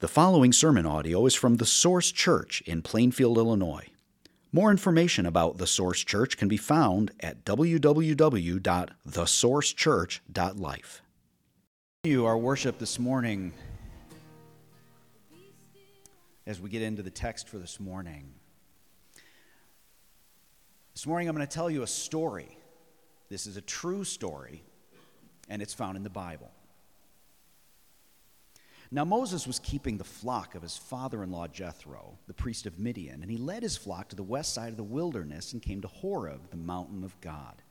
The following sermon audio is from the Source Church in Plainfield, Illinois. More information about the Source Church can be found at www.thesourcechurch.life. You our worship this morning as we get into the text for this morning. This morning I'm going to tell you a story. This is a true story, and it's found in the Bible. Now Moses was keeping the flock of his father in law Jethro, the priest of Midian, and he led his flock to the west side of the wilderness and came to Horeb, the mountain of God.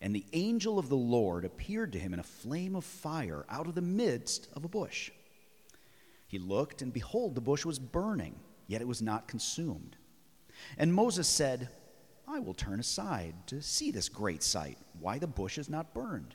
And the angel of the Lord appeared to him in a flame of fire out of the midst of a bush. He looked, and behold, the bush was burning, yet it was not consumed. And Moses said, I will turn aside to see this great sight, why the bush is not burned.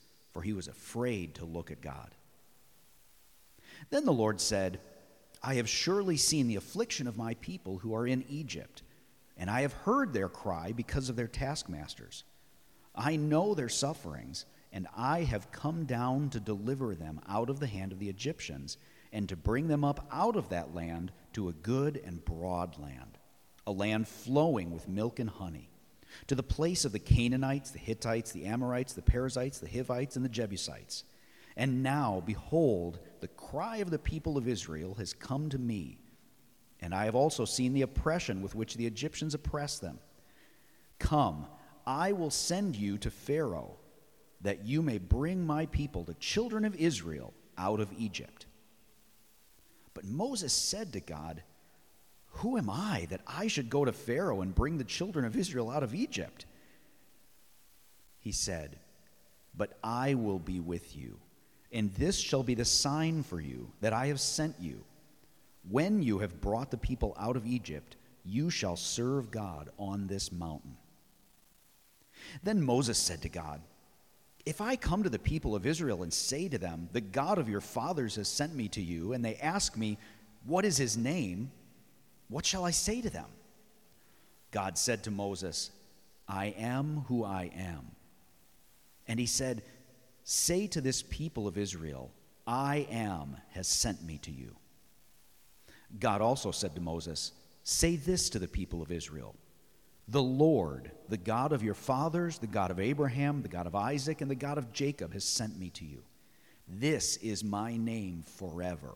for he was afraid to look at God. Then the Lord said, I have surely seen the affliction of my people who are in Egypt, and I have heard their cry because of their taskmasters. I know their sufferings, and I have come down to deliver them out of the hand of the Egyptians, and to bring them up out of that land to a good and broad land, a land flowing with milk and honey to the place of the Canaanites, the Hittites, the Amorites, the Perizzites, the Hivites, and the Jebusites. And now, behold, the cry of the people of Israel has come to me, and I have also seen the oppression with which the Egyptians oppress them. Come, I will send you to Pharaoh, that you may bring my people, the children of Israel, out of Egypt. But Moses said to God, who am I that I should go to Pharaoh and bring the children of Israel out of Egypt? He said, But I will be with you, and this shall be the sign for you that I have sent you. When you have brought the people out of Egypt, you shall serve God on this mountain. Then Moses said to God, If I come to the people of Israel and say to them, The God of your fathers has sent me to you, and they ask me, What is his name? What shall I say to them? God said to Moses, I am who I am. And he said, Say to this people of Israel, I am has sent me to you. God also said to Moses, Say this to the people of Israel The Lord, the God of your fathers, the God of Abraham, the God of Isaac, and the God of Jacob, has sent me to you. This is my name forever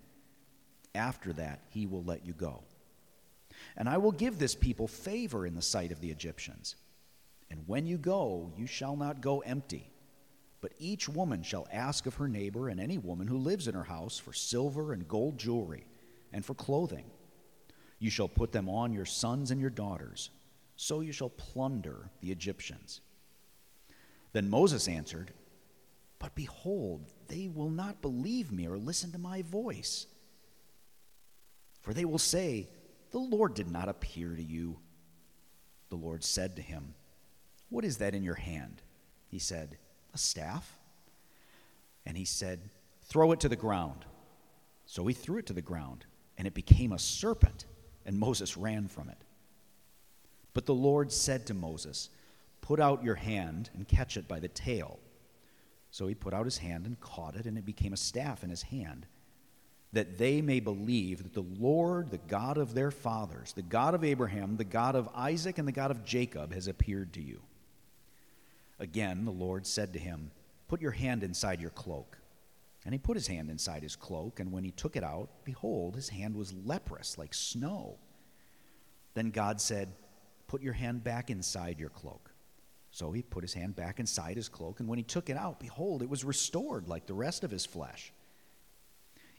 after that, he will let you go. And I will give this people favor in the sight of the Egyptians. And when you go, you shall not go empty. But each woman shall ask of her neighbor and any woman who lives in her house for silver and gold jewelry and for clothing. You shall put them on your sons and your daughters. So you shall plunder the Egyptians. Then Moses answered, But behold, they will not believe me or listen to my voice. For they will say, The Lord did not appear to you. The Lord said to him, What is that in your hand? He said, A staff. And he said, Throw it to the ground. So he threw it to the ground, and it became a serpent, and Moses ran from it. But the Lord said to Moses, Put out your hand and catch it by the tail. So he put out his hand and caught it, and it became a staff in his hand, that they may believe that the Lord, the God of their fathers, the God of Abraham, the God of Isaac, and the God of Jacob, has appeared to you. Again, the Lord said to him, Put your hand inside your cloak. And he put his hand inside his cloak, and when he took it out, behold, his hand was leprous like snow. Then God said, Put your hand back inside your cloak. So he put his hand back inside his cloak, and when he took it out, behold, it was restored like the rest of his flesh.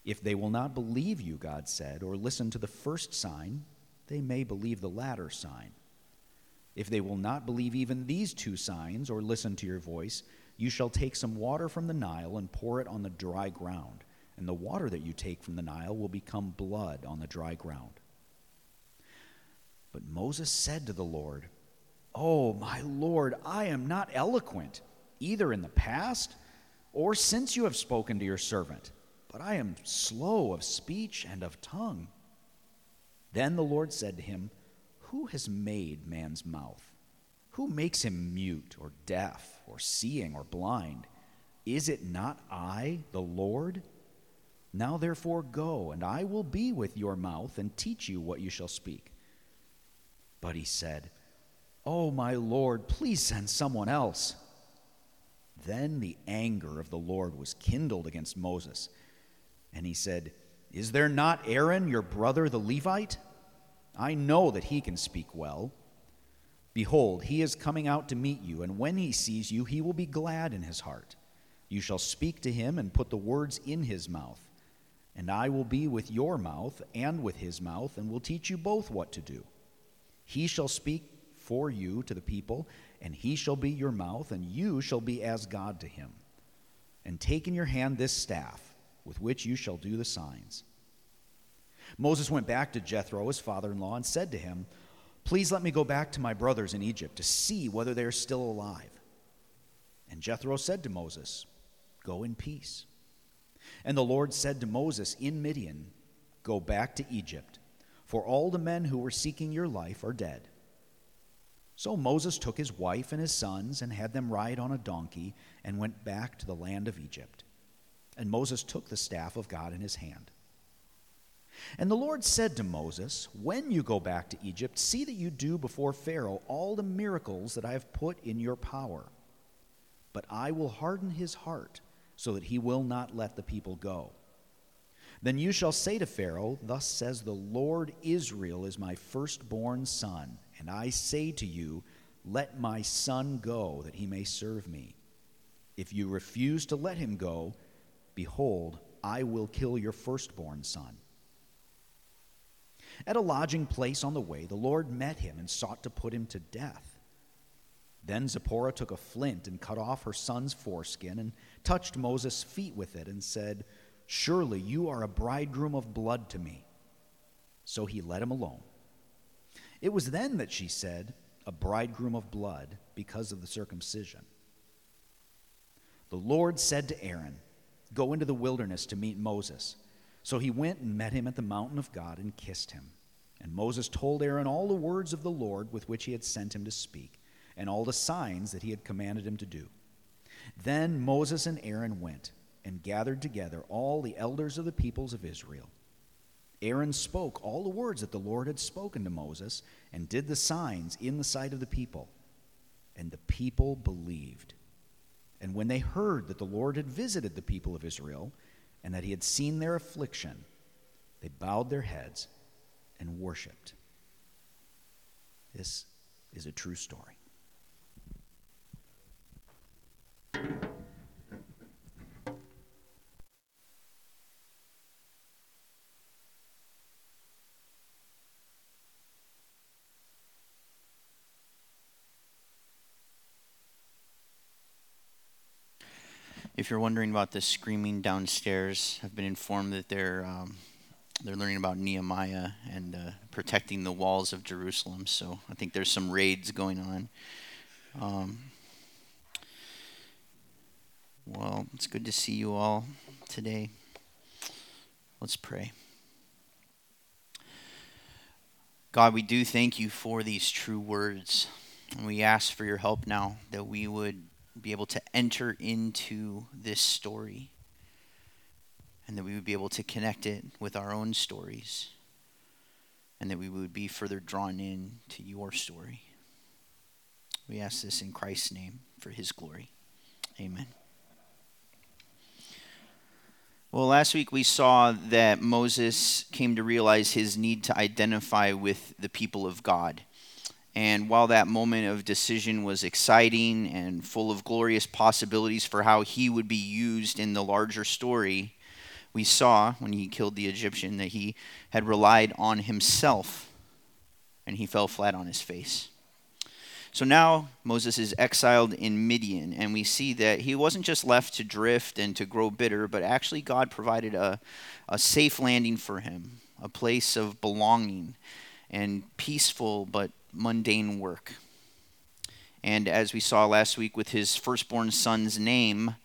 If they will not believe you, God said, or listen to the first sign, they may believe the latter sign. If they will not believe even these two signs, or listen to your voice, you shall take some water from the Nile and pour it on the dry ground, and the water that you take from the Nile will become blood on the dry ground. But Moses said to the Lord, Oh, my Lord, I am not eloquent, either in the past or since you have spoken to your servant, but I am slow of speech and of tongue. Then the Lord said to him, Who has made man's mouth? Who makes him mute or deaf or seeing or blind? Is it not I, the Lord? Now therefore go, and I will be with your mouth and teach you what you shall speak. But he said, Oh, my Lord, please send someone else. Then the anger of the Lord was kindled against Moses, and he said, Is there not Aaron, your brother, the Levite? I know that he can speak well. Behold, he is coming out to meet you, and when he sees you, he will be glad in his heart. You shall speak to him and put the words in his mouth. And I will be with your mouth and with his mouth, and will teach you both what to do. He shall speak for you to the people, and he shall be your mouth, and you shall be as God to him. And take in your hand this staff, with which you shall do the signs. Moses went back to Jethro, his father in law, and said to him, Please let me go back to my brothers in Egypt to see whether they are still alive. And Jethro said to Moses, Go in peace. And the Lord said to Moses in Midian, Go back to Egypt, for all the men who were seeking your life are dead. So Moses took his wife and his sons and had them ride on a donkey and went back to the land of Egypt. And Moses took the staff of God in his hand. And the Lord said to Moses, When you go back to Egypt, see that you do before Pharaoh all the miracles that I have put in your power. But I will harden his heart, so that he will not let the people go. Then you shall say to Pharaoh, Thus says the Lord Israel is my firstborn son, and I say to you, Let my son go, that he may serve me. If you refuse to let him go, behold, I will kill your firstborn son. At a lodging place on the way, the Lord met him and sought to put him to death. Then Zipporah took a flint and cut off her son's foreskin and touched Moses' feet with it and said, Surely you are a bridegroom of blood to me. So he let him alone. It was then that she said, A bridegroom of blood, because of the circumcision. The Lord said to Aaron, Go into the wilderness to meet Moses. So he went and met him at the mountain of God and kissed him. And Moses told Aaron all the words of the Lord with which he had sent him to speak, and all the signs that he had commanded him to do. Then Moses and Aaron went and gathered together all the elders of the peoples of Israel. Aaron spoke all the words that the Lord had spoken to Moses and did the signs in the sight of the people. And the people believed. And when they heard that the Lord had visited the people of Israel, and that he had seen their affliction, they bowed their heads and worshiped. This is a true story. If you're wondering about the screaming downstairs, I've been informed that they're um, they're learning about Nehemiah and uh, protecting the walls of Jerusalem. So I think there's some raids going on. Um, well, it's good to see you all today. Let's pray. God, we do thank you for these true words. And we ask for your help now that we would be able to enter into this story and that we would be able to connect it with our own stories and that we would be further drawn in to your story. We ask this in Christ's name for his glory. Amen. Well, last week we saw that Moses came to realize his need to identify with the people of God. And while that moment of decision was exciting and full of glorious possibilities for how he would be used in the larger story, we saw when he killed the Egyptian that he had relied on himself and he fell flat on his face. So now Moses is exiled in Midian, and we see that he wasn't just left to drift and to grow bitter, but actually God provided a, a safe landing for him, a place of belonging and peaceful but mundane work. And as we saw last week with his firstborn son's name,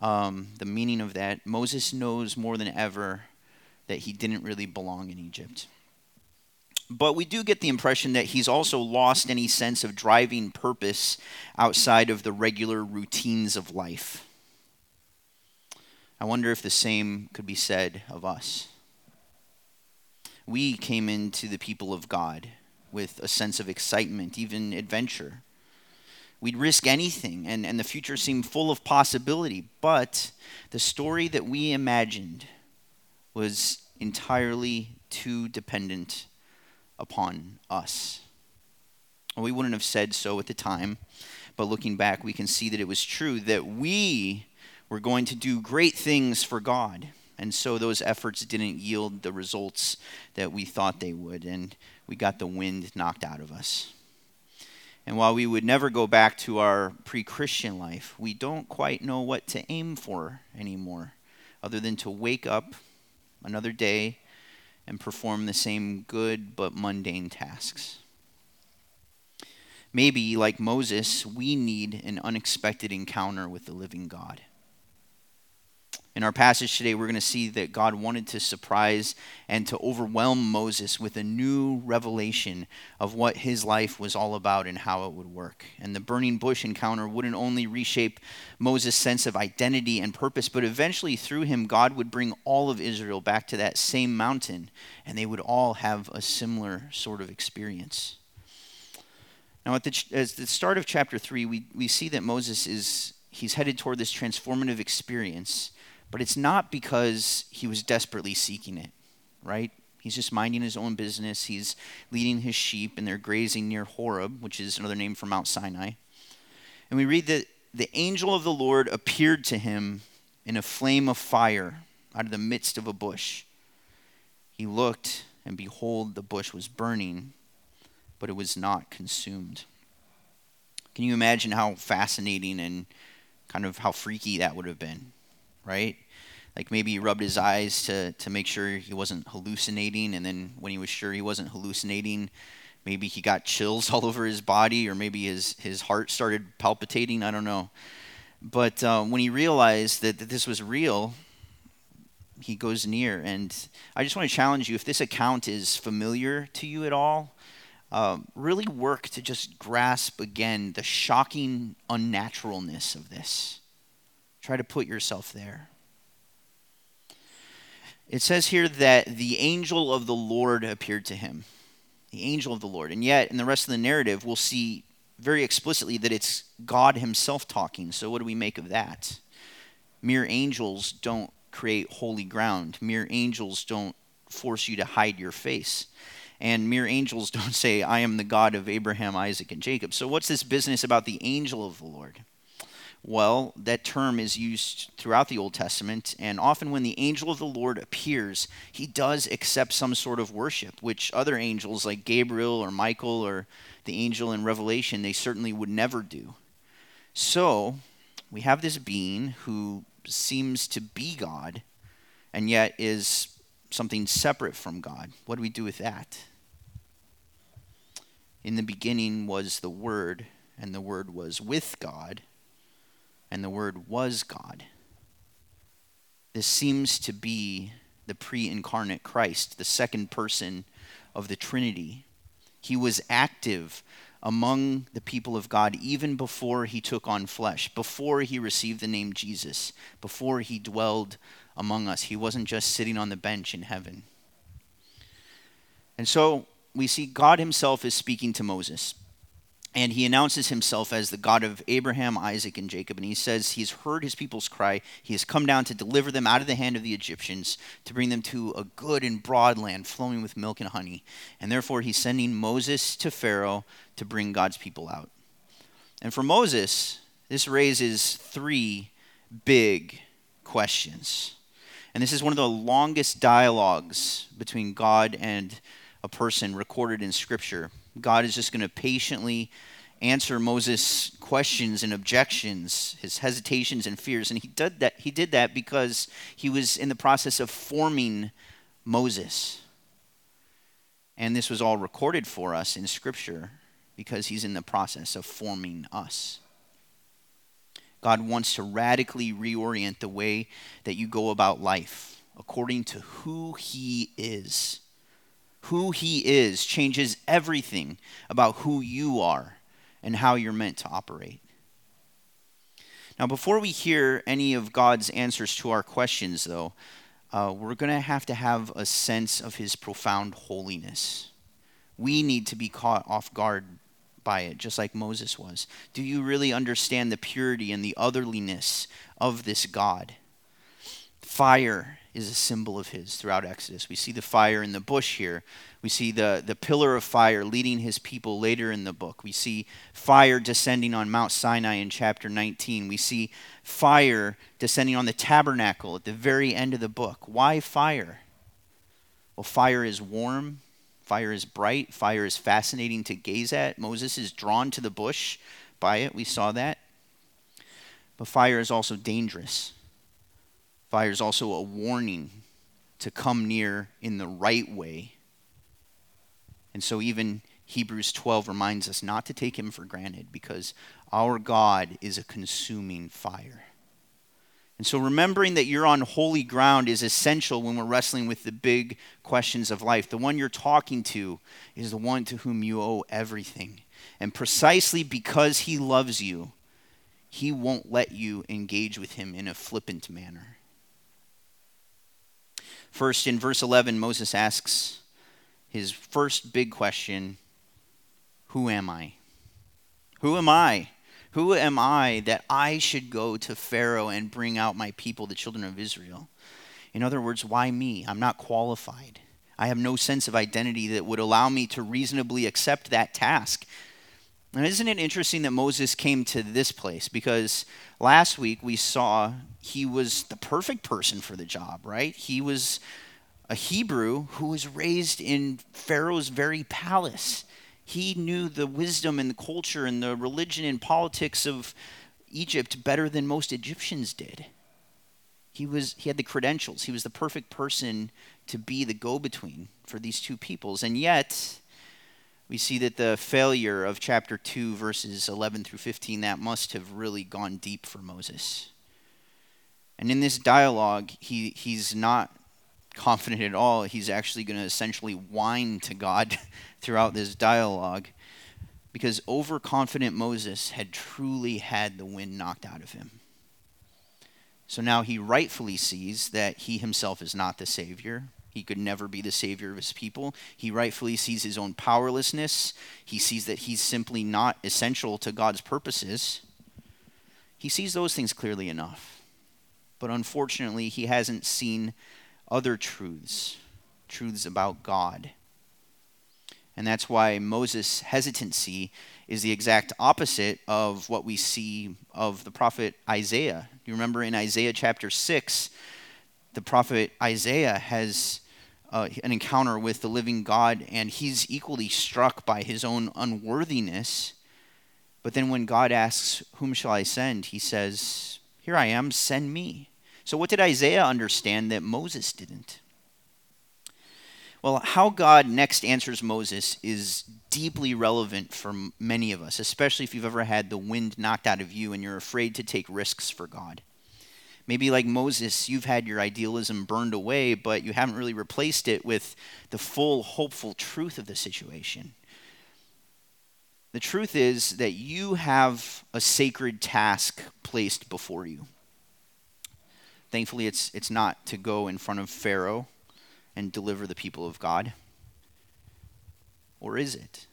um, the meaning of that, Moses knows more than ever that he didn't really belong in Egypt. But we do get the impression that he's also lost any sense of driving purpose outside of the regular routines of life. I wonder if the same could be said of us. We came into the people of God with a sense of excitement, even adventure. We'd risk anything, and, and the future seemed full of possibility. But the story that we imagined was entirely too dependent upon us. We wouldn't have said so at the time, but looking back, we can see that it was true that we were going to do great things for God. And so those efforts didn't yield the results that we thought they would, and we got the wind knocked out of us. And while we would never go back to our pre Christian life, we don't quite know what to aim for anymore, other than to wake up another day and perform the same good but mundane tasks. Maybe, like Moses, we need an unexpected encounter with the living God. In our passage today, we're going to see that God wanted to surprise and to overwhelm Moses with a new revelation of what his life was all about and how it would work. And the burning bush encounter wouldn't only reshape Moses' sense of identity and purpose, but eventually through him, God would bring all of Israel back to that same mountain, and they would all have a similar sort of experience. Now, at the, at the start of chapter 3, we, we see that Moses is he's headed toward this transformative experience but it's not because he was desperately seeking it, right? He's just minding his own business. He's leading his sheep, and they're grazing near Horeb, which is another name for Mount Sinai. And we read that the angel of the Lord appeared to him in a flame of fire out of the midst of a bush. He looked, and behold, the bush was burning, but it was not consumed. Can you imagine how fascinating and kind of how freaky that would have been? Right? Like maybe he rubbed his eyes to, to make sure he wasn't hallucinating, and then when he was sure he wasn't hallucinating, maybe he got chills all over his body, or maybe his, his heart started palpitating. I don't know. But uh, when he realized that, that this was real, he goes near. And I just want to challenge you if this account is familiar to you at all, uh, really work to just grasp again the shocking unnaturalness of this. Try to put yourself there. It says here that the angel of the Lord appeared to him. The angel of the Lord. And yet, in the rest of the narrative, we'll see very explicitly that it's God Himself talking. So, what do we make of that? Mere angels don't create holy ground, mere angels don't force you to hide your face. And mere angels don't say, I am the God of Abraham, Isaac, and Jacob. So, what's this business about the angel of the Lord? Well, that term is used throughout the Old Testament, and often when the angel of the Lord appears, he does accept some sort of worship, which other angels like Gabriel or Michael or the angel in Revelation, they certainly would never do. So, we have this being who seems to be God and yet is something separate from God. What do we do with that? In the beginning was the Word, and the Word was with God and the Word was God. This seems to be the pre incarnate Christ, the second person of the Trinity. He was active among the people of God even before he took on flesh, before he received the name Jesus, before he dwelled among us. He wasn't just sitting on the bench in heaven. And so we see God himself is speaking to Moses. And he announces himself as the God of Abraham, Isaac, and Jacob. And he says he's heard his people's cry. He has come down to deliver them out of the hand of the Egyptians, to bring them to a good and broad land flowing with milk and honey. And therefore, he's sending Moses to Pharaoh to bring God's people out. And for Moses, this raises three big questions. And this is one of the longest dialogues between God and a person recorded in Scripture. God is just going to patiently answer Moses' questions and objections, his hesitations and fears. And he did that, he did that because he was in the process of forming Moses. And this was all recorded for us in Scripture because he's in the process of forming us. God wants to radically reorient the way that you go about life according to who he is who he is changes everything about who you are and how you're meant to operate. Now, before we hear any of God's answers to our questions, though, uh, we're going to have to have a sense of his profound holiness. We need to be caught off guard by it, just like Moses was. Do you really understand the purity and the otherliness of this God? Fire is a symbol of his throughout Exodus. We see the fire in the bush here. We see the, the pillar of fire leading his people later in the book. We see fire descending on Mount Sinai in chapter 19. We see fire descending on the tabernacle at the very end of the book. Why fire? Well, fire is warm, fire is bright, fire is fascinating to gaze at. Moses is drawn to the bush by it. We saw that. But fire is also dangerous. Fire is also a warning to come near in the right way. And so, even Hebrews 12 reminds us not to take him for granted because our God is a consuming fire. And so, remembering that you're on holy ground is essential when we're wrestling with the big questions of life. The one you're talking to is the one to whom you owe everything. And precisely because he loves you, he won't let you engage with him in a flippant manner. First, in verse 11, Moses asks his first big question Who am I? Who am I? Who am I that I should go to Pharaoh and bring out my people, the children of Israel? In other words, why me? I'm not qualified. I have no sense of identity that would allow me to reasonably accept that task. And isn't it interesting that Moses came to this place? Because last week we saw he was the perfect person for the job, right? He was a Hebrew who was raised in Pharaoh's very palace. He knew the wisdom and the culture and the religion and politics of Egypt better than most Egyptians did. He was he had the credentials. He was the perfect person to be the go-between for these two peoples. And yet, we see that the failure of chapter 2 verses 11 through 15 that must have really gone deep for Moses. And in this dialogue, he, he's not confident at all. He's actually going to essentially whine to God throughout this dialogue because overconfident Moses had truly had the wind knocked out of him. So now he rightfully sees that he himself is not the Savior, he could never be the savior of his people. He rightfully sees his own powerlessness. He sees that he's simply not essential to God's purposes. He sees those things clearly enough. But unfortunately, he hasn't seen other truths, truths about God. And that's why Moses' hesitancy is the exact opposite of what we see of the prophet Isaiah. You remember in Isaiah chapter 6, the prophet Isaiah has uh, an encounter with the living God, and he's equally struck by his own unworthiness. But then when God asks, Whom shall I send? he says, Here I am, send me. So, what did Isaiah understand that Moses didn't? Well, how God next answers Moses is deeply relevant for many of us, especially if you've ever had the wind knocked out of you and you're afraid to take risks for God. Maybe, like Moses, you've had your idealism burned away, but you haven't really replaced it with the full, hopeful truth of the situation. The truth is that you have a sacred task placed before you. Thankfully, it's, it's not to go in front of Pharaoh and deliver the people of God. Or is it?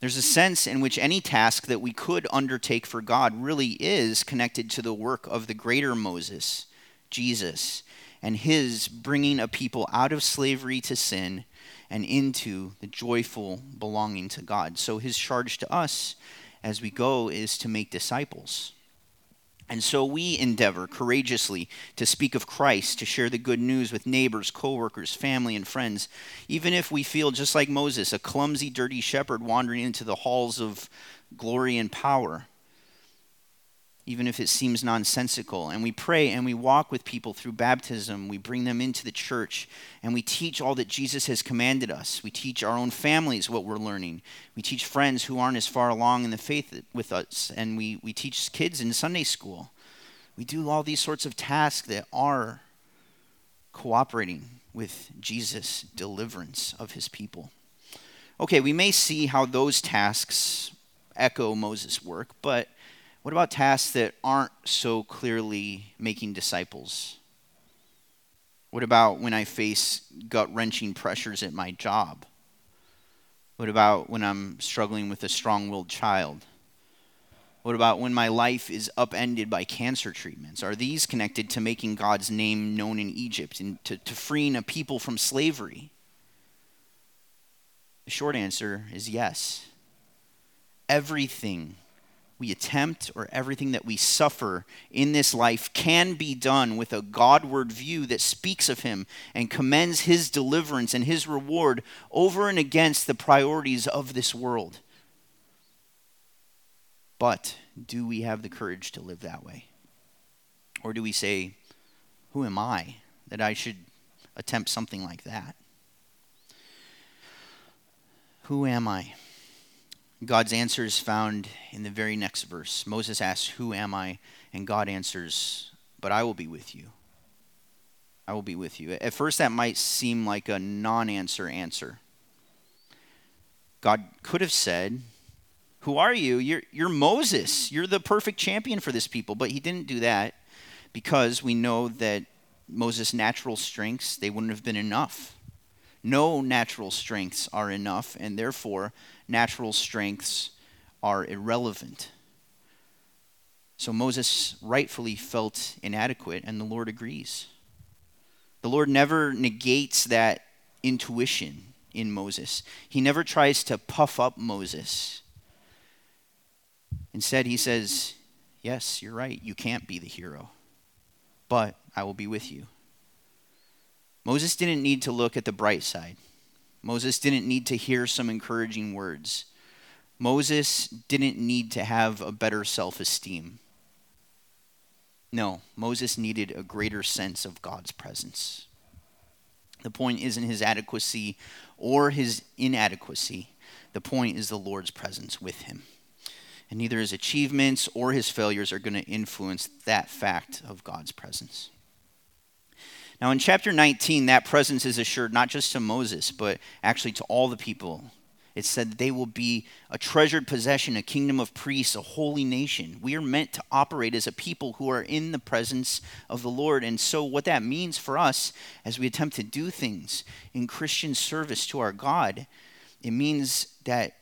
There's a sense in which any task that we could undertake for God really is connected to the work of the greater Moses, Jesus, and his bringing a people out of slavery to sin and into the joyful belonging to God. So his charge to us as we go is to make disciples. And so we endeavor courageously to speak of Christ, to share the good news with neighbors, coworkers, family, and friends, even if we feel just like Moses, a clumsy, dirty shepherd wandering into the halls of glory and power even if it seems nonsensical. And we pray and we walk with people through baptism. We bring them into the church and we teach all that Jesus has commanded us. We teach our own families what we're learning. We teach friends who aren't as far along in the faith with us. And we, we teach kids in Sunday school. We do all these sorts of tasks that are cooperating with Jesus' deliverance of his people. Okay, we may see how those tasks echo Moses' work, but what about tasks that aren't so clearly making disciples? What about when I face gut wrenching pressures at my job? What about when I'm struggling with a strong willed child? What about when my life is upended by cancer treatments? Are these connected to making God's name known in Egypt and to, to freeing a people from slavery? The short answer is yes. Everything we attempt or everything that we suffer in this life can be done with a Godward view that speaks of Him and commends His deliverance and His reward over and against the priorities of this world. But do we have the courage to live that way? Or do we say, Who am I that I should attempt something like that? Who am I? God's answer is found in the very next verse. Moses asks, Who am I? And God answers, But I will be with you. I will be with you. At first, that might seem like a non answer answer. God could have said, Who are you? You're, you're Moses. You're the perfect champion for this people. But he didn't do that because we know that Moses' natural strengths, they wouldn't have been enough. No natural strengths are enough, and therefore, natural strengths are irrelevant. So Moses rightfully felt inadequate, and the Lord agrees. The Lord never negates that intuition in Moses, He never tries to puff up Moses. Instead, He says, Yes, you're right. You can't be the hero, but I will be with you. Moses didn't need to look at the bright side. Moses didn't need to hear some encouraging words. Moses didn't need to have a better self esteem. No, Moses needed a greater sense of God's presence. The point isn't his adequacy or his inadequacy. The point is the Lord's presence with him. And neither his achievements or his failures are going to influence that fact of God's presence. Now, in chapter 19, that presence is assured not just to Moses, but actually to all the people. It said they will be a treasured possession, a kingdom of priests, a holy nation. We are meant to operate as a people who are in the presence of the Lord. And so, what that means for us as we attempt to do things in Christian service to our God, it means that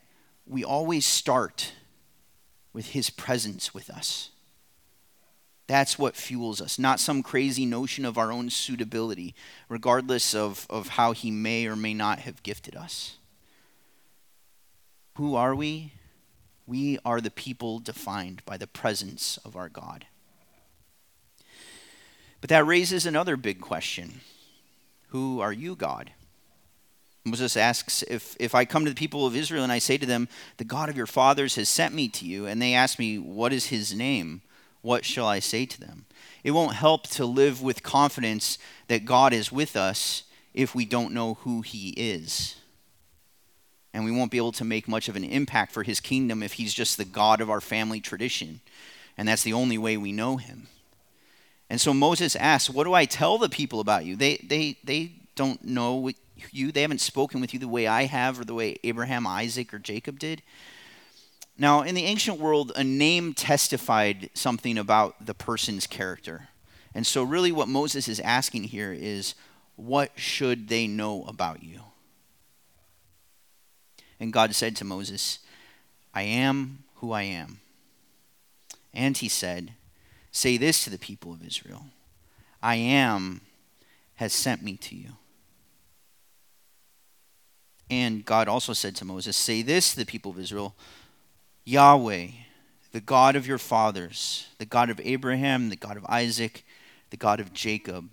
we always start with His presence with us. That's what fuels us, not some crazy notion of our own suitability, regardless of, of how He may or may not have gifted us. Who are we? We are the people defined by the presence of our God. But that raises another big question Who are you, God? Moses asks, if, if I come to the people of Israel and I say to them, The God of your fathers has sent me to you, and they ask me, What is his name? What shall I say to them? It won't help to live with confidence that God is with us if we don't know who He is. And we won't be able to make much of an impact for His kingdom if He's just the God of our family tradition. And that's the only way we know him. And so Moses asks, What do I tell the people about you? They, they, they don't know you. They haven't spoken with you the way I have or the way Abraham, Isaac, or Jacob did. Now, in the ancient world, a name testified something about the person's character. And so, really, what Moses is asking here is, What should they know about you? And God said to Moses, I am who I am. And he said, Say this to the people of Israel I am has sent me to you. And God also said to Moses, Say this to the people of Israel Yahweh, the God of your fathers, the God of Abraham, the God of Isaac, the God of Jacob,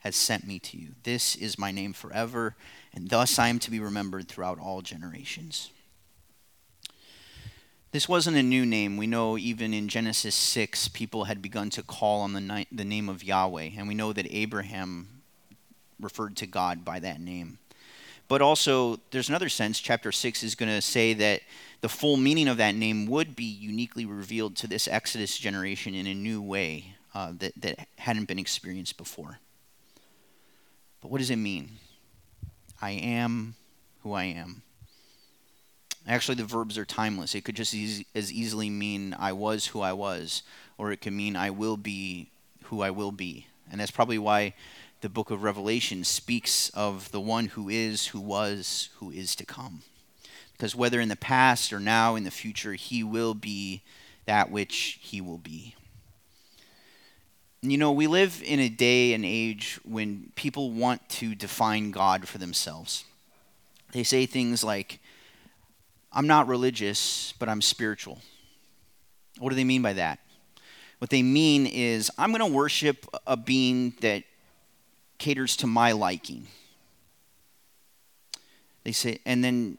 has sent me to you. This is my name forever, and thus I am to be remembered throughout all generations. This wasn't a new name. We know even in Genesis 6, people had begun to call on the, ni- the name of Yahweh, and we know that Abraham referred to God by that name. But also, there's another sense, chapter 6 is going to say that the full meaning of that name would be uniquely revealed to this Exodus generation in a new way uh, that, that hadn't been experienced before. But what does it mean? I am who I am. Actually, the verbs are timeless. It could just as easily mean I was who I was, or it could mean I will be who I will be. And that's probably why the book of Revelation speaks of the one who is, who was, who is to come. Because whether in the past or now in the future, he will be that which he will be. You know, we live in a day and age when people want to define God for themselves. They say things like, I'm not religious, but I'm spiritual. What do they mean by that? What they mean is, I'm going to worship a being that caters to my liking. They say, and then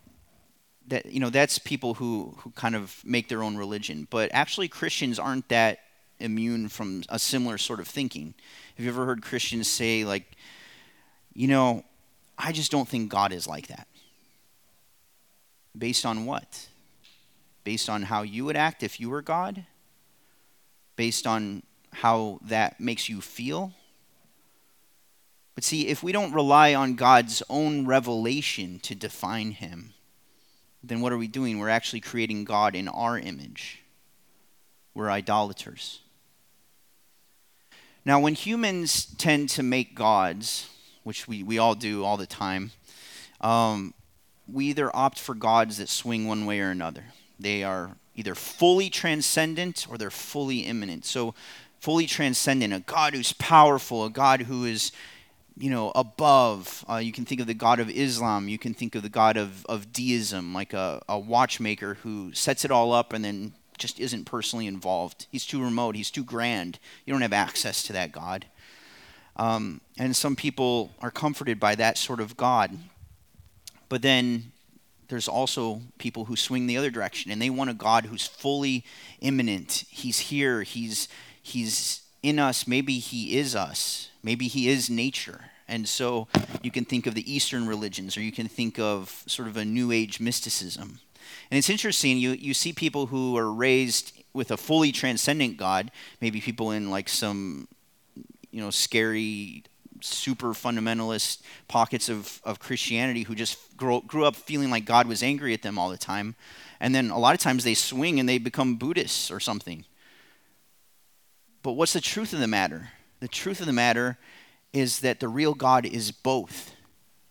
that you know that's people who who kind of make their own religion. But actually, Christians aren't that immune from a similar sort of thinking. Have you ever heard Christians say like, you know, I just don't think God is like that. Based on what? Based on how you would act if you were God? Based on how that makes you feel? But see, if we don't rely on God's own revelation to define him, then what are we doing? We're actually creating God in our image. We're idolaters. Now, when humans tend to make gods, which we, we all do all the time, um, we either opt for gods that swing one way or another. They are either fully transcendent or they're fully immanent. So, fully transcendent, a God who's powerful, a God who is you know, above. Uh, you can think of the God of Islam. You can think of the God of, of deism, like a, a watchmaker who sets it all up and then just isn't personally involved. He's too remote. He's too grand. You don't have access to that God. Um, and some people are comforted by that sort of God. But then there's also people who swing the other direction and they want a God who's fully immanent. He's here. He's he's in us. Maybe he is us. Maybe he is nature. And so you can think of the Eastern religions, or you can think of sort of a New Age mysticism. And it's interesting, you, you see people who are raised with a fully transcendent God, maybe people in like some, you know, scary, super fundamentalist pockets of, of Christianity who just grew, grew up feeling like God was angry at them all the time. And then a lot of times they swing and they become Buddhists or something. But what's the truth of the matter? The truth of the matter is that the real God is both.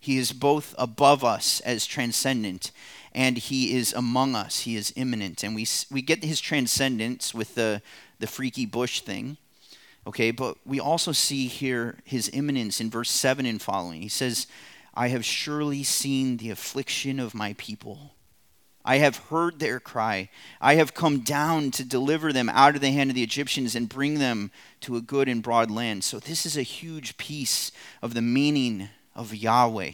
He is both above us as transcendent, and He is among us. He is immanent. And we, we get His transcendence with the, the freaky bush thing, okay? But we also see here His immanence in verse 7 and following. He says, I have surely seen the affliction of my people I have heard their cry. I have come down to deliver them out of the hand of the Egyptians and bring them to a good and broad land. So, this is a huge piece of the meaning of Yahweh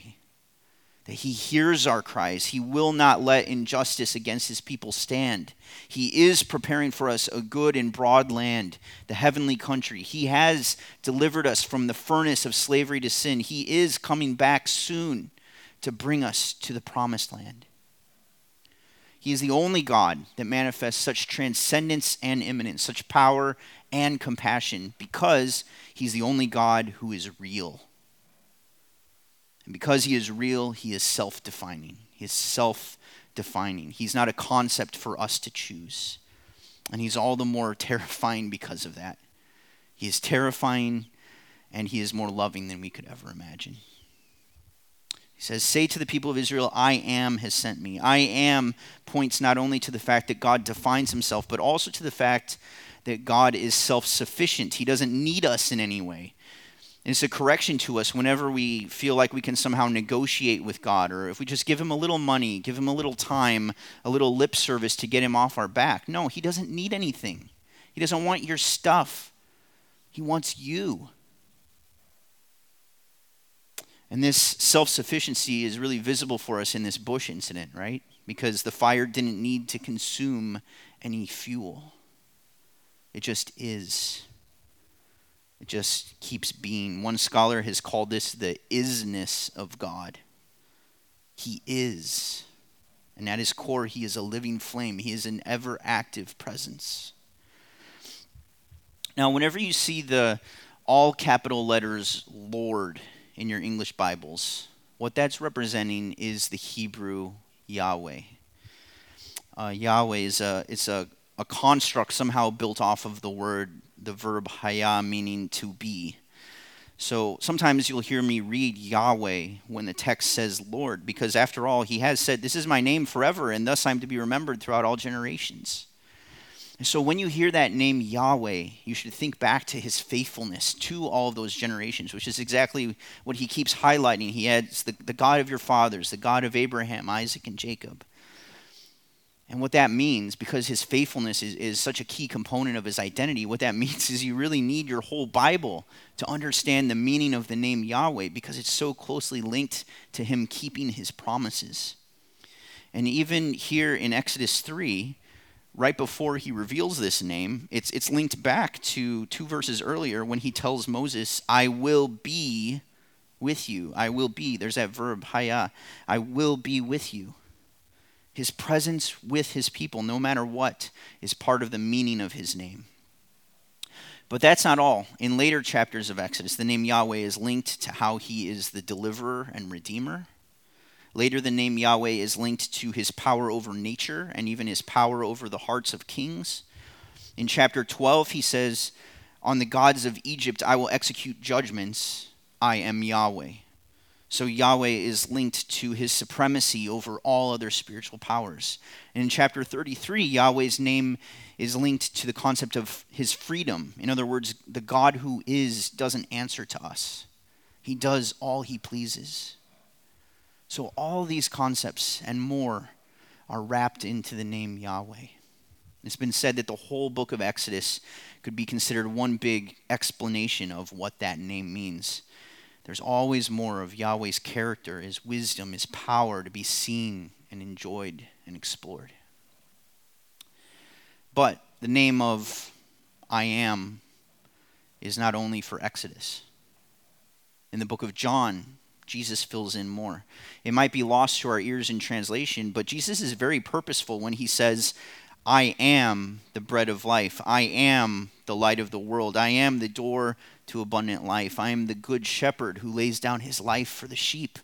that He hears our cries. He will not let injustice against His people stand. He is preparing for us a good and broad land, the heavenly country. He has delivered us from the furnace of slavery to sin. He is coming back soon to bring us to the promised land. He is the only God that manifests such transcendence and immanence, such power and compassion, because he's the only God who is real. And because he is real, he is self defining. He is self defining. He's not a concept for us to choose. And he's all the more terrifying because of that. He is terrifying and he is more loving than we could ever imagine. He says, Say to the people of Israel, I am has sent me. I am points not only to the fact that God defines himself, but also to the fact that God is self sufficient. He doesn't need us in any way. And it's a correction to us whenever we feel like we can somehow negotiate with God, or if we just give him a little money, give him a little time, a little lip service to get him off our back. No, he doesn't need anything. He doesn't want your stuff, he wants you. And this self sufficiency is really visible for us in this bush incident, right? Because the fire didn't need to consume any fuel, it just is. It just keeps being. One scholar has called this the isness of God. He is. And at his core, he is a living flame, he is an ever active presence. Now, whenever you see the all capital letters Lord in your English Bibles, what that's representing is the Hebrew Yahweh. Uh, Yahweh is a it's a, a construct somehow built off of the word the verb haya meaning to be. So sometimes you'll hear me read Yahweh when the text says Lord, because after all, he has said, This is my name forever, and thus I'm to be remembered throughout all generations. And so when you hear that name Yahweh, you should think back to his faithfulness to all of those generations, which is exactly what he keeps highlighting. He adds the, the God of your fathers, the God of Abraham, Isaac, and Jacob. And what that means, because his faithfulness is, is such a key component of his identity, what that means is you really need your whole Bible to understand the meaning of the name Yahweh because it's so closely linked to him keeping his promises. And even here in Exodus 3, right before he reveals this name, it's, it's linked back to two verses earlier when he tells Moses, I will be with you. I will be. There's that verb, haya. I will be with you. His presence with his people, no matter what, is part of the meaning of his name. But that's not all. In later chapters of Exodus, the name Yahweh is linked to how he is the deliverer and redeemer. Later, the name Yahweh is linked to his power over nature and even his power over the hearts of kings. In chapter 12, he says, On the gods of Egypt I will execute judgments. I am Yahweh. So Yahweh is linked to his supremacy over all other spiritual powers. And in chapter 33, Yahweh's name is linked to the concept of his freedom. In other words, the God who is doesn't answer to us, he does all he pleases. So, all these concepts and more are wrapped into the name Yahweh. It's been said that the whole book of Exodus could be considered one big explanation of what that name means. There's always more of Yahweh's character, his wisdom, his power to be seen and enjoyed and explored. But the name of I am is not only for Exodus. In the book of John, Jesus fills in more. It might be lost to our ears in translation, but Jesus is very purposeful when he says, I am the bread of life. I am the light of the world. I am the door to abundant life. I am the good shepherd who lays down his life for the sheep.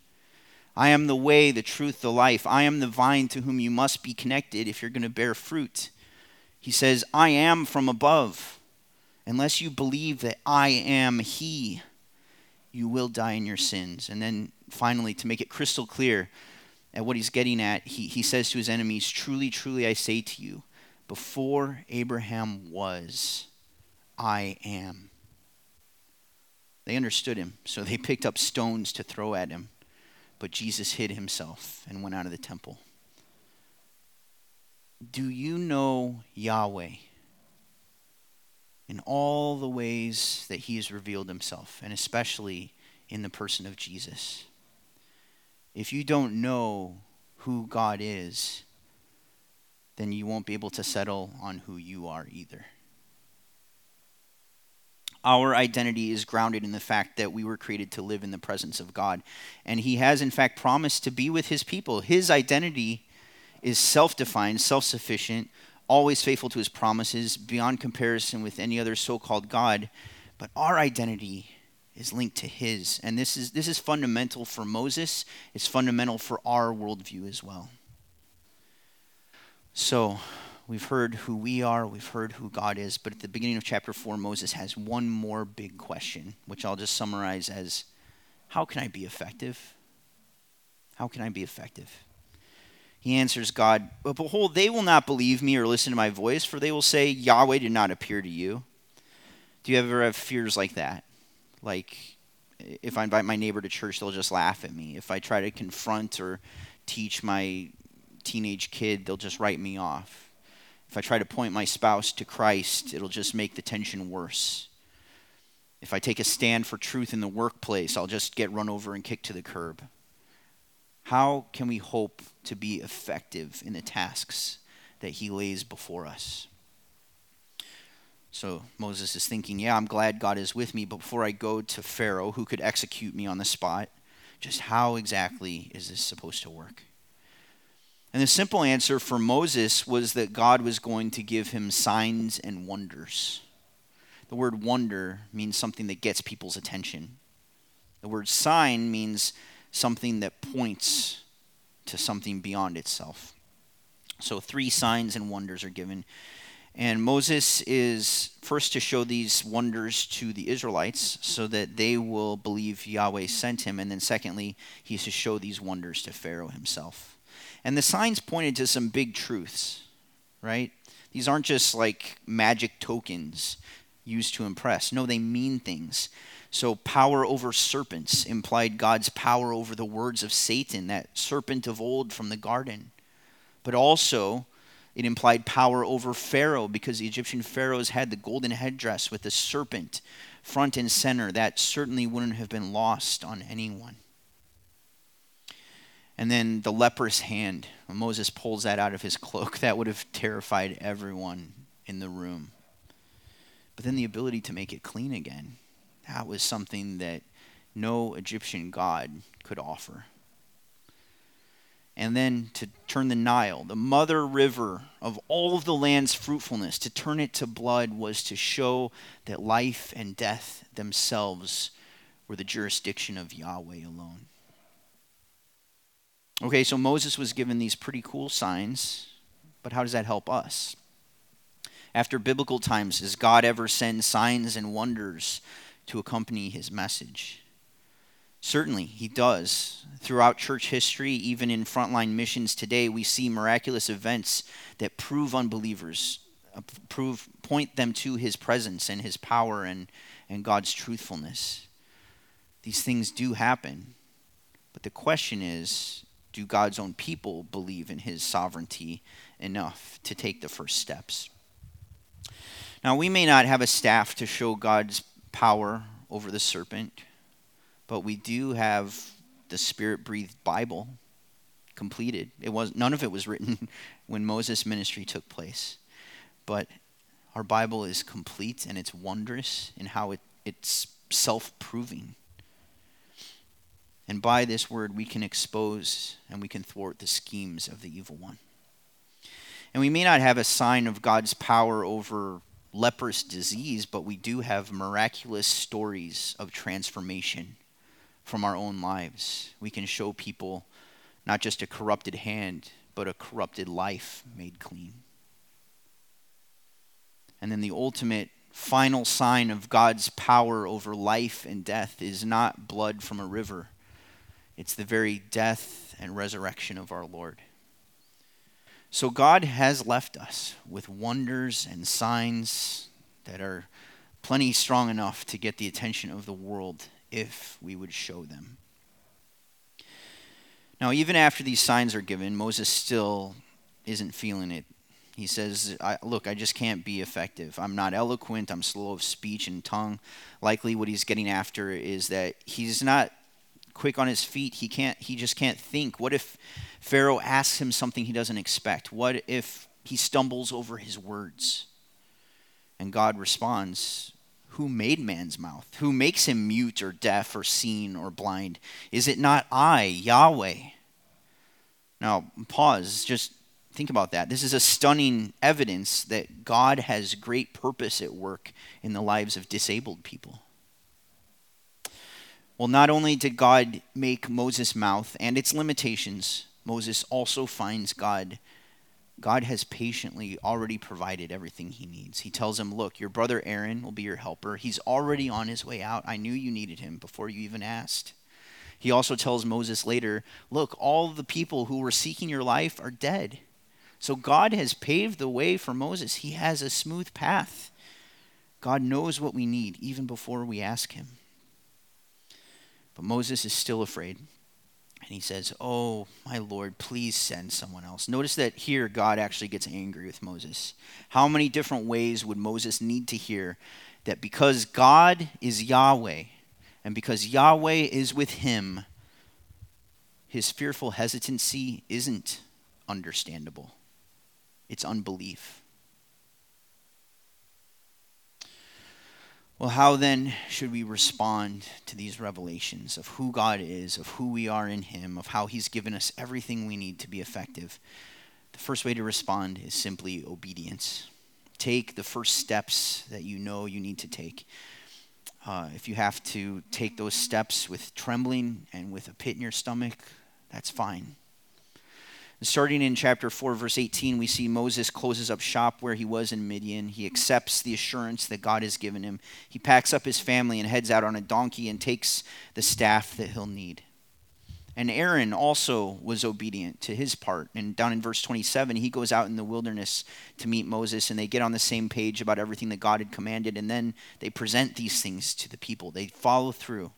I am the way, the truth, the life. I am the vine to whom you must be connected if you're going to bear fruit. He says, I am from above. Unless you believe that I am He, you will die in your sins. And then finally, to make it crystal clear at what he's getting at, he, he says to his enemies, Truly, truly, I say to you, before Abraham was, I am. They understood him, so they picked up stones to throw at him. But Jesus hid himself and went out of the temple. Do you know Yahweh? in all the ways that he has revealed himself, and especially in the person of Jesus. If you don't know who God is, then you won't be able to settle on who you are either. Our identity is grounded in the fact that we were created to live in the presence of God. And He has, in fact, promised to be with His people. His identity is self defined, self sufficient, always faithful to his promises, beyond comparison with any other so called God. But our identity is linked to his. And this is, this is fundamental for Moses, it's fundamental for our worldview as well. So, we've heard who we are, we've heard who God is, but at the beginning of chapter 4, Moses has one more big question, which I'll just summarize as how can I be effective? How can I be effective? He answers God, But behold, they will not believe me or listen to my voice, for they will say, Yahweh did not appear to you. Do you ever have fears like that? Like, if I invite my neighbor to church, they'll just laugh at me. If I try to confront or teach my teenage kid, they'll just write me off. If I try to point my spouse to Christ, it'll just make the tension worse. If I take a stand for truth in the workplace, I'll just get run over and kicked to the curb. How can we hope to be effective in the tasks that he lays before us? So Moses is thinking, yeah, I'm glad God is with me, but before I go to Pharaoh, who could execute me on the spot, just how exactly is this supposed to work? And the simple answer for Moses was that God was going to give him signs and wonders. The word wonder means something that gets people's attention. The word sign means something that points to something beyond itself. So, three signs and wonders are given. And Moses is first to show these wonders to the Israelites so that they will believe Yahweh sent him. And then, secondly, he's to show these wonders to Pharaoh himself. And the signs pointed to some big truths, right? These aren't just like magic tokens used to impress. No, they mean things. So, power over serpents implied God's power over the words of Satan, that serpent of old from the garden. But also, it implied power over Pharaoh because the Egyptian pharaohs had the golden headdress with the serpent front and center. That certainly wouldn't have been lost on anyone. And then the leprous hand, when Moses pulls that out of his cloak, that would have terrified everyone in the room. But then the ability to make it clean again that was something that no Egyptian god could offer. And then to turn the Nile, the mother river of all of the land's fruitfulness, to turn it to blood was to show that life and death themselves were the jurisdiction of Yahweh alone. Okay, so Moses was given these pretty cool signs, but how does that help us? After biblical times, does God ever send signs and wonders to accompany his message. Certainly, he does. Throughout church history, even in frontline missions today, we see miraculous events that prove unbelievers, uh, prove, point them to his presence and his power and, and God's truthfulness. These things do happen. But the question is do God's own people believe in his sovereignty enough to take the first steps? Now, we may not have a staff to show God's power over the serpent, but we do have the spirit breathed Bible completed. It was none of it was written when Moses' ministry took place. But our Bible is complete and it's wondrous in how it, it's self-proving. And by this word we can expose and we can thwart the schemes of the evil one. And we may not have a sign of God's power over leprous disease, but we do have miraculous stories of transformation from our own lives. We can show people not just a corrupted hand, but a corrupted life made clean. And then the ultimate final sign of God's power over life and death is not blood from a river, it's the very death and resurrection of our Lord. So God has left us with wonders and signs that are plenty strong enough to get the attention of the world if we would show them. Now, even after these signs are given, Moses still isn't feeling it. He says, I, Look, I just can't be effective. I'm not eloquent. I'm slow of speech and tongue. Likely, what he's getting after is that he's not quick on his feet. He can't he just can't think. What if Pharaoh asks him something he doesn't expect? What if he stumbles over his words? And God responds, Who made man's mouth? Who makes him mute or deaf or seen or blind? Is it not I, Yahweh? Now, pause. Just Think about that. This is a stunning evidence that God has great purpose at work in the lives of disabled people. Well, not only did God make Moses' mouth and its limitations, Moses also finds God. God has patiently already provided everything he needs. He tells him, Look, your brother Aaron will be your helper. He's already on his way out. I knew you needed him before you even asked. He also tells Moses later, Look, all the people who were seeking your life are dead. So God has paved the way for Moses. He has a smooth path. God knows what we need even before we ask him. But Moses is still afraid. And he says, Oh, my Lord, please send someone else. Notice that here God actually gets angry with Moses. How many different ways would Moses need to hear that because God is Yahweh and because Yahweh is with him, his fearful hesitancy isn't understandable? It's unbelief. Well, how then should we respond to these revelations of who God is, of who we are in Him, of how He's given us everything we need to be effective? The first way to respond is simply obedience. Take the first steps that you know you need to take. Uh, if you have to take those steps with trembling and with a pit in your stomach, that's fine. Starting in chapter 4, verse 18, we see Moses closes up shop where he was in Midian. He accepts the assurance that God has given him. He packs up his family and heads out on a donkey and takes the staff that he'll need. And Aaron also was obedient to his part. And down in verse 27, he goes out in the wilderness to meet Moses, and they get on the same page about everything that God had commanded. And then they present these things to the people, they follow through.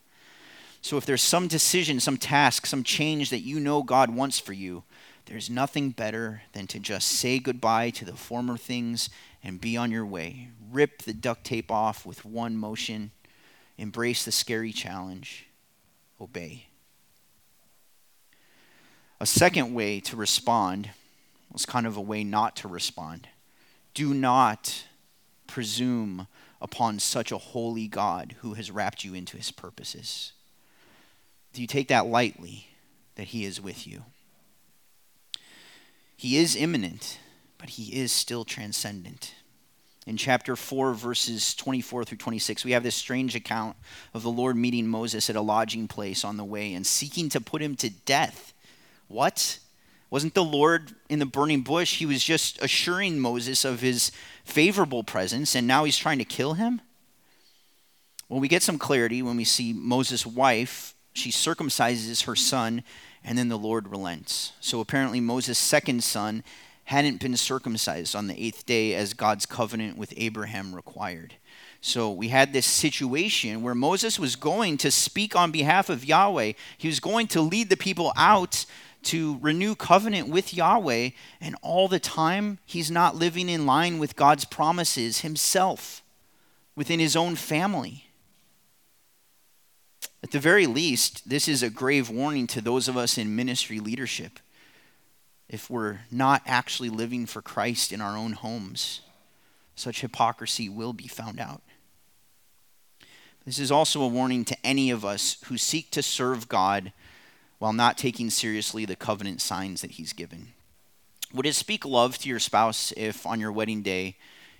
So if there's some decision, some task, some change that you know God wants for you, there's nothing better than to just say goodbye to the former things and be on your way. Rip the duct tape off with one motion, embrace the scary challenge, obey. A second way to respond was kind of a way not to respond. Do not presume upon such a holy God who has wrapped you into his purposes. Do you take that lightly that he is with you? He is immanent, but he is still transcendent. In chapter 4, verses 24 through 26, we have this strange account of the Lord meeting Moses at a lodging place on the way and seeking to put him to death. What? Wasn't the Lord in the burning bush? He was just assuring Moses of his favorable presence, and now he's trying to kill him? Well, we get some clarity when we see Moses' wife. She circumcises her son and then the Lord relents. So apparently, Moses' second son hadn't been circumcised on the eighth day as God's covenant with Abraham required. So we had this situation where Moses was going to speak on behalf of Yahweh. He was going to lead the people out to renew covenant with Yahweh, and all the time he's not living in line with God's promises himself within his own family. At the very least, this is a grave warning to those of us in ministry leadership. If we're not actually living for Christ in our own homes, such hypocrisy will be found out. This is also a warning to any of us who seek to serve God while not taking seriously the covenant signs that He's given. Would it speak love to your spouse if on your wedding day,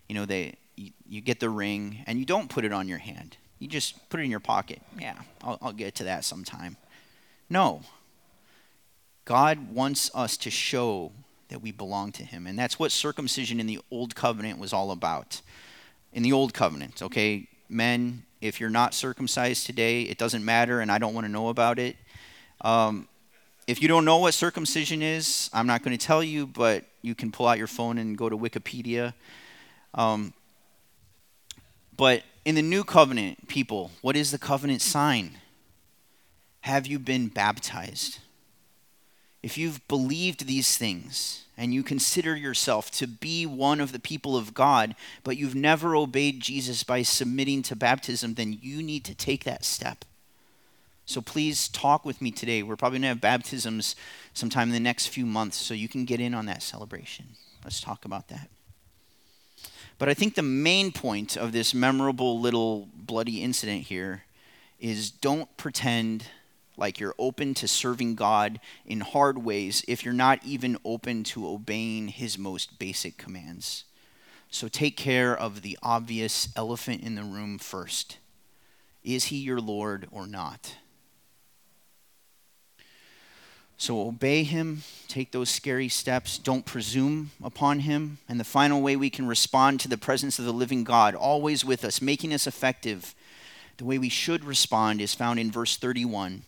you know, they, you, get the ring and you don't put it on your hand? You just put it in your pocket. Yeah, I'll, I'll get to that sometime. No. God wants us to show that we belong to Him. And that's what circumcision in the Old Covenant was all about. In the Old Covenant, okay? Men, if you're not circumcised today, it doesn't matter, and I don't want to know about it. Um, if you don't know what circumcision is, I'm not going to tell you, but you can pull out your phone and go to Wikipedia. Um, but in the new covenant, people, what is the covenant sign? Have you been baptized? If you've believed these things and you consider yourself to be one of the people of God, but you've never obeyed Jesus by submitting to baptism, then you need to take that step. So please talk with me today. We're probably going to have baptisms sometime in the next few months, so you can get in on that celebration. Let's talk about that. But I think the main point of this memorable little bloody incident here is don't pretend like you're open to serving God in hard ways if you're not even open to obeying his most basic commands. So take care of the obvious elephant in the room first. Is he your Lord or not? So obey him, take those scary steps, don't presume upon him. And the final way we can respond to the presence of the living God, always with us, making us effective, the way we should respond is found in verse 31.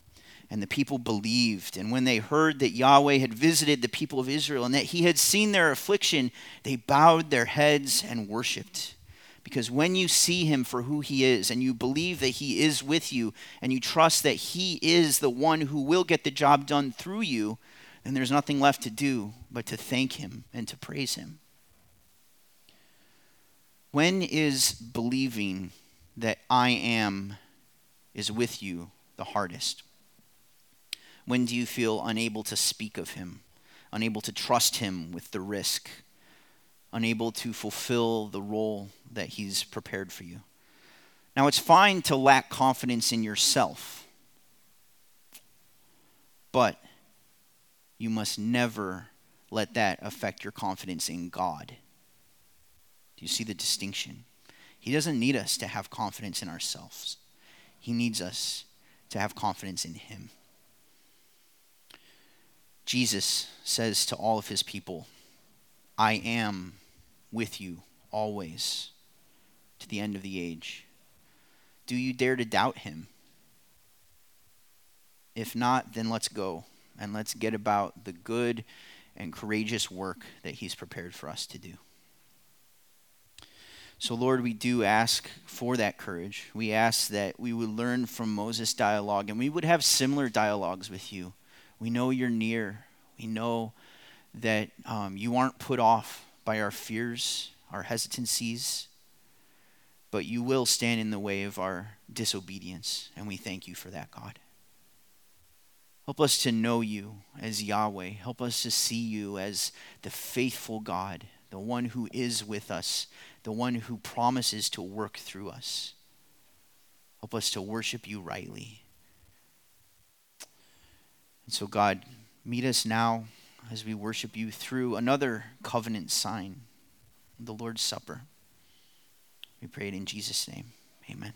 And the people believed. And when they heard that Yahweh had visited the people of Israel and that he had seen their affliction, they bowed their heads and worshiped. Because when you see him for who he is, and you believe that he is with you, and you trust that he is the one who will get the job done through you, then there's nothing left to do but to thank him and to praise him. When is believing that I am is with you the hardest? When do you feel unable to speak of him, unable to trust him with the risk? Unable to fulfill the role that He's prepared for you. Now, it's fine to lack confidence in yourself, but you must never let that affect your confidence in God. Do you see the distinction? He doesn't need us to have confidence in ourselves, He needs us to have confidence in Him. Jesus says to all of His people, I am with you always to the end of the age? Do you dare to doubt him? If not, then let's go and let's get about the good and courageous work that he's prepared for us to do. So, Lord, we do ask for that courage. We ask that we would learn from Moses' dialogue and we would have similar dialogues with you. We know you're near. We know that um, you aren't put off by our fears, our hesitancies, but you will stand in the way of our disobedience, and we thank you for that, God. Help us to know you as Yahweh. Help us to see you as the faithful God, the one who is with us, the one who promises to work through us. Help us to worship you rightly. And so, God, meet us now as we worship you through another covenant sign, the Lord's Supper. We pray it in Jesus' name. Amen.